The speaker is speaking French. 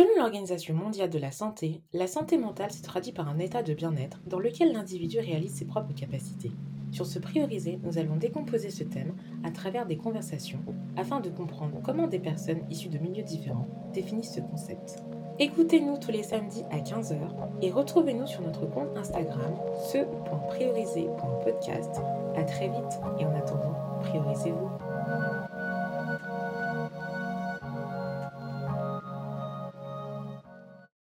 Selon l'Organisation mondiale de la santé, la santé mentale se traduit par un état de bien-être dans lequel l'individu réalise ses propres capacités. Sur ce prioriser, nous allons décomposer ce thème à travers des conversations afin de comprendre comment des personnes issues de milieux différents définissent ce concept. Écoutez-nous tous les samedis à 15h et retrouvez-nous sur notre compte Instagram ce.prioriser.podcast. À très vite et en attendant, priorisez-vous.